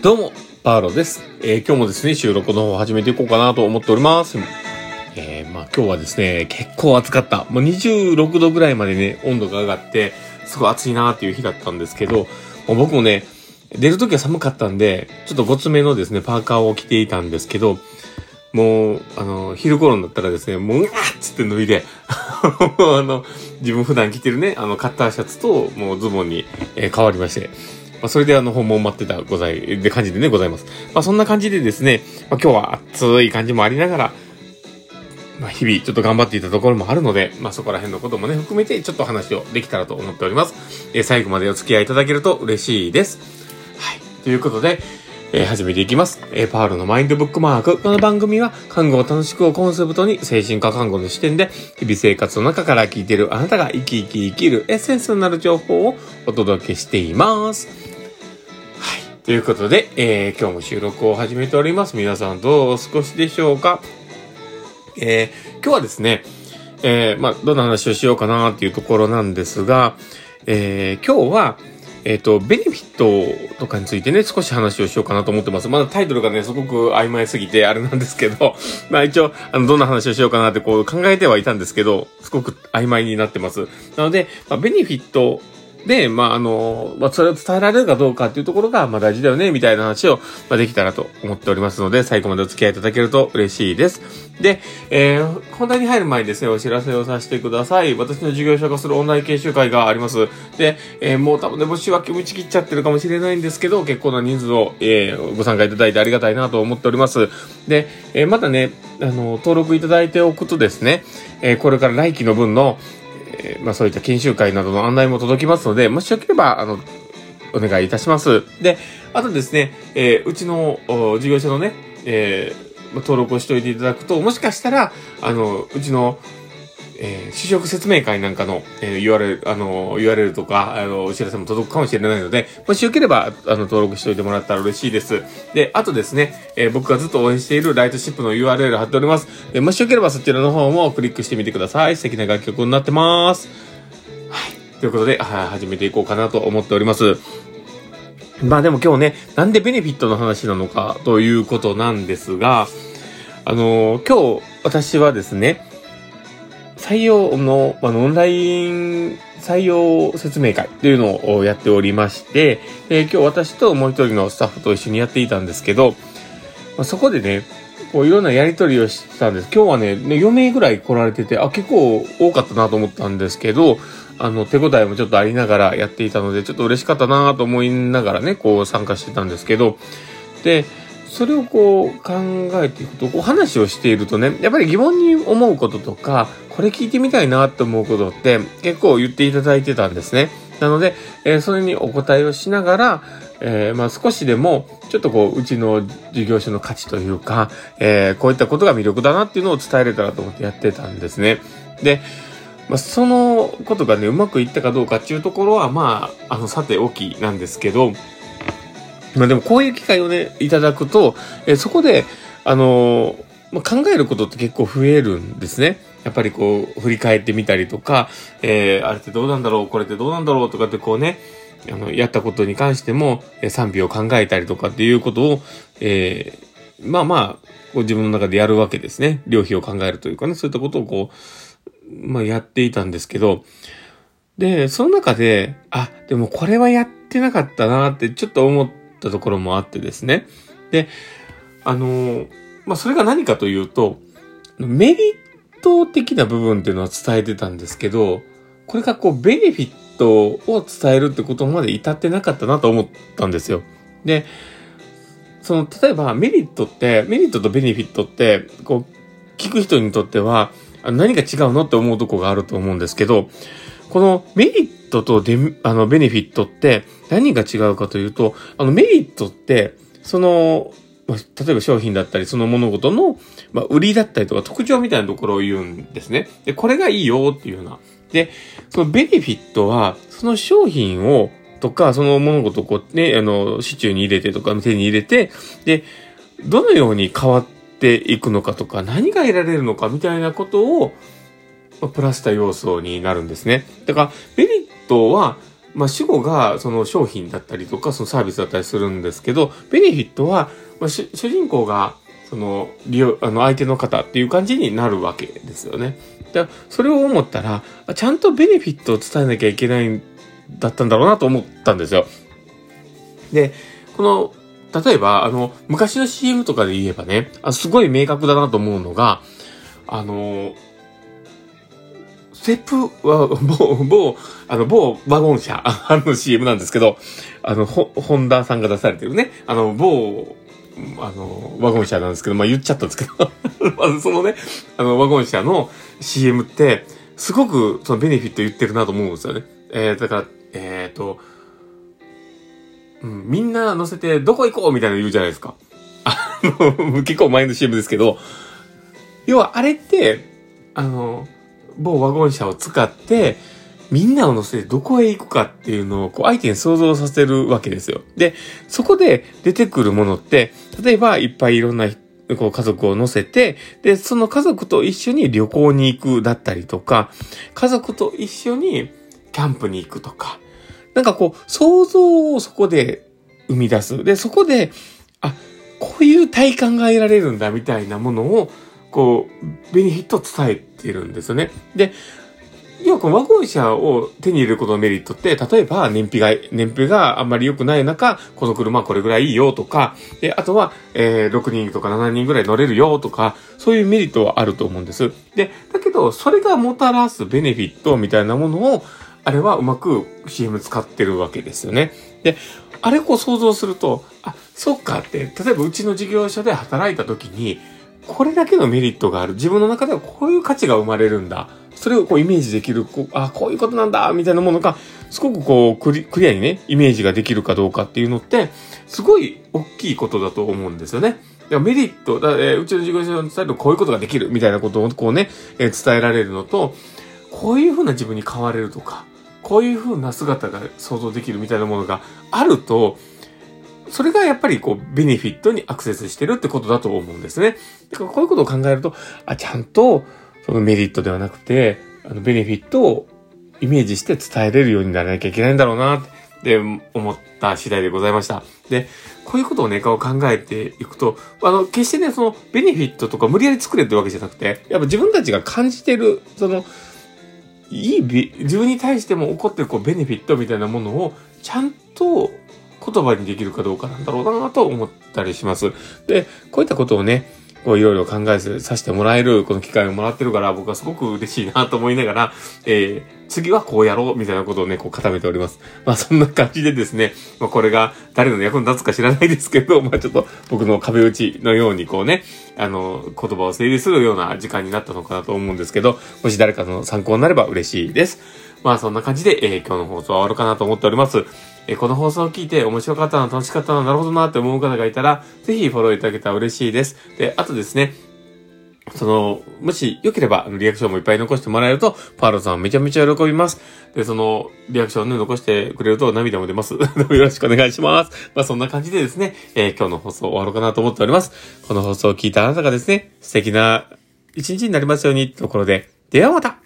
どうも、パーロです。えー今日もですね、収録の方を始めていこうかなと思っております。えーまあ今日はですね、結構暑かった。もう26度ぐらいまでね、温度が上がって、すごい暑いなーっていう日だったんですけど、も僕もね、出るときは寒かったんで、ちょっとごつめのですね、パーカーを着ていたんですけど、もう、あの、昼頃になったらですね、もう、うわっつって脱いで、あの、自分普段着てるね、あの、カッターシャツと、もうズボンに、えー変わりまして、まあ、それであの、訪問待ってたござい、で感じでね、ございます。まあ、そんな感じでですね、まあ、今日は暑い感じもありながら、まあ、日々ちょっと頑張っていたところもあるので、まあ、そこら辺のこともね、含めてちょっと話をできたらと思っております。えー最後までお付き合いいただけると嬉しいです。はい。ということで、えー始めていきます。えーパールのマインドブックマーク。この番組は、看護を楽しくをコンセプトに、精神科看護の視点で、日々生活の中から聞いているあなたが生き生き生きるエッセンスになる情報をお届けしています。ということで、えー今日も収録を始めております。皆さんどうお過ごしでしょうか？えー今日はですね、えーまあ、どんな話をしようかなっていうところなんですが、えー今日は、えっ、と、ベネフィットとかについてね、少し話をしようかなと思ってます。まだタイトルがね、すごく曖昧すぎてあれなんですけど、まあ一応、あの、どんな話をしようかなってこう考えてはいたんですけど、すごく曖昧になってます。なので、まあ、ベネフィットで、まあ、あの、まあ、それを伝えられるかどうかっていうところが、まあ、大事だよね、みたいな話を、まあ、できたらと思っておりますので、最後までお付き合いいただけると嬉しいです。で、えー、本題に入る前にですね、お知らせをさせてください。私の事業者化するオンライン研修会があります。で、えー、もう多分ね、募集は打ち切っちゃってるかもしれないんですけど、結構な人数を、えー、ご参加いただいてありがたいなと思っております。で、えー、またね、あの、登録いただいておくとですね、えー、これから来期の分の、えーまあそういった研修会などの案内も届きますので、もしよければ、あの、お願いいたします。で、あとですね、えーうちの事業者のね、えー登録をしておいていただくと、もしかしたら、あの、うちの、えー、試食説明会なんかの、えー URL、あの、URL とか、あの、お知らせも届くかもしれないので、もしよければ、あの、登録しておいてもらったら嬉しいです。で、あとですね、えー僕がずっと応援しているライトシップの URL 貼っております。えーもしよければそちらの方もクリックしてみてください。素敵な楽曲になってます。はい。ということで、はい始めていこうかなと思っております。まあでも今日ね、なんでベネフィットの話なのかということなんですが、あの今日私はですね、採用の、あの、オンライン採用説明会っていうのをやっておりまして、えー今日私ともう一人のスタッフと一緒にやっていたんですけど、まあ、そこでね、こういろんなやりとりをしてたんです。今日はね、ね4名ぐらい来られてて、あ、結構多かったなと思ったんですけど、あの、手応えもちょっとありながらやっていたので、ちょっと嬉しかったなと思いながらね、こう参加してたんですけど、で、それをこう考えていくと、こう話をしているとね、やっぱり疑問に思うこととか、これ聞いてみたいなって思うことって結構言っていただいてたんですね。なので、えーそれにお答えをしながら、えーまあ少しでも、ちょっとこう、うちの事業所の価値というか、えーこういったことが魅力だなっていうのを伝えれたらと思ってやってたんですね。で、まあ、そのことがね、うまくいったかどうかっていうところは、まあ、あの、さておきなんですけど、まあでもこういう機会をね、いただくと、えそこで、あのまあ、考えることって結構増えるんですね。やっぱりこう、振り返ってみたりとか、えーあれってどうなんだろう、これってどうなんだろうとかってこうね、あの、やったことに関しても、え賛否を考えたりとかっていうことを、えーまあまあ、こう自分の中でやるわけですね。両費を考えるというかね、そういったことをこう、まあやっていたんですけど、で、その中で、あ、でもこれはやってなかったなってちょっと思ってったところもあってですね。で、あの、まあ、それが何かというと、メリット的な部分っていうのは伝えてたんですけど、これがこう、ベネフィットを伝えるってことまで至ってなかったなと思ったんですよ。で、その、例えばメリットって、メリットとベネフィットって、こう、聞く人にとっては、何が違うのって思うとこがあると思うんですけど、このメリットとデメあのベネフィットって何が違うかというと、あのメリットって、その、ま例えば商品だったり、その物事の、まあ、売りだったりとか特徴みたいなところを言うんですね。で、これがいいよっていうような。で、そのベネフィットは、その商品を、とか、その物事をこうね、あの、市中に入れてとか、手に入れて、で、どのように変わっていくのかとか、何が得られるのかみたいなことを、プラスした要素になるんですね。だから、メリットは、まあ、主語がその商品だったりとか、そのサービスだったりするんですけど、ベネフィットは、まあ、主人公が、その、利用、あの、相手の方っていう感じになるわけですよね。で、それを思ったら、ちゃんとベネフィットを伝えなきゃいけないんだったんだろうなと思ったんですよ。で、この、例えば、あの、昔の CM とかで言えばね、あすごい明確だなと思うのが、あの、テップは、某、某、あの、某ワゴン車、あの CM なんですけど、あの、ホホンダさんが出されてるね、あの、某、あの、ワゴン車なんですけど、まあ、言っちゃったんですけど まずそのね、あの、ワゴン車の CM って、すごくそのベネフィット言ってるなと思うんですよね。えー、だから、えっ、ー、と、うん、みんな乗せてどこ行こうみたいなの言うじゃないですか。あの、結構前の CM ですけど、要はあれって、あの、某ワゴン車を使って、みんなを乗せてどこへ行くかっていうのをこう相手に想像させるわけですよ。で、そこで出てくるものって、例えばいっぱいいろんなこう家族を乗せて、で、その家族と一緒に旅行に行くだったりとか、家族と一緒にキャンプに行くとか、なんかこう、想像をそこで生み出す。で、そこで、あ、こういう体感が得られるんだみたいなものを、こう、ベネフィットを伝えてるんですよね。で、要はこのワゴン車を手に入れることのメリットって、例えば燃費が、燃費があんまり良くない中、この車はこれぐらいいいよとか、で、あとは、えー、6人とか7人ぐらい乗れるよとか、そういうメリットはあると思うんです。で、だけど、それがもたらすベネフィットみたいなものを、あれはうまく CM 使ってるわけですよね。で、あれを想像すると、あ、そっかって、例えばうちの事業所で働いた時に、これだけのメリットがある。自分の中ではこういう価値が生まれるんだ。それをこうイメージできる、こうあ、こういうことなんだ、みたいなものが、すごくこうクリ、クリアにね、イメージができるかどうかっていうのって、すごい大きいことだと思うんですよね。メリット、だえー、うちの事業所に伝えるとこういうことができるみたいなことをこうね、えー、伝えられるのと、こういうふうな自分に変われるとか、こういうふうな姿が想像できるみたいなものがあると、それがやっぱりこう、ベネフィットにアクセスしてるってことだと思うんですね。だからこういうことを考えると、あ、ちゃんと、そのメリットではなくて、あの、ベネフィットをイメージして伝えれるようにならなきゃいけないんだろうな、って思った次第でございました。で、こういうことをね、こう考えていくと、あの、決してね、その、ベネフィットとか無理やり作れってわけじゃなくて、やっぱ自分たちが感じてる、その、いい自分に対しても起こってるこうベネフィットみたいなものをちゃんと言葉にできるかどうかなんだろうなと思ったりします。で、こういったことをね、こういろいろ考えさせてもらえるこの機会をもらってるから僕はすごく嬉しいなと思いながら、えー、次はこうやろうみたいなことをね、こう固めております。まあそんな感じでですね、まあこれが誰の役に立つか知らないですけど、まあちょっと僕の壁打ちのようにこうね、あの、言葉を整理するような時間になったのかなと思うんですけど、もし誰かの参考になれば嬉しいです。まあそんな感じで、えー、今日の放送は終わるかなと思っております。えこの放送を聞いて面白かったな、楽しかったな、なるほどなって思う方がいたら、ぜひフォローいただけたら嬉しいです。で、あとですね、その、もし良ければ、リアクションもいっぱい残してもらえると、パーロさんめちゃめちゃ喜びます。で、その、リアクションね、残してくれると涙も出ます。よろしくお願いします。まあ、そんな感じでですね、えー、今日の放送終わろうかなと思っております。この放送を聞いたあなたがですね、素敵な一日になりますように、ところで、ではまた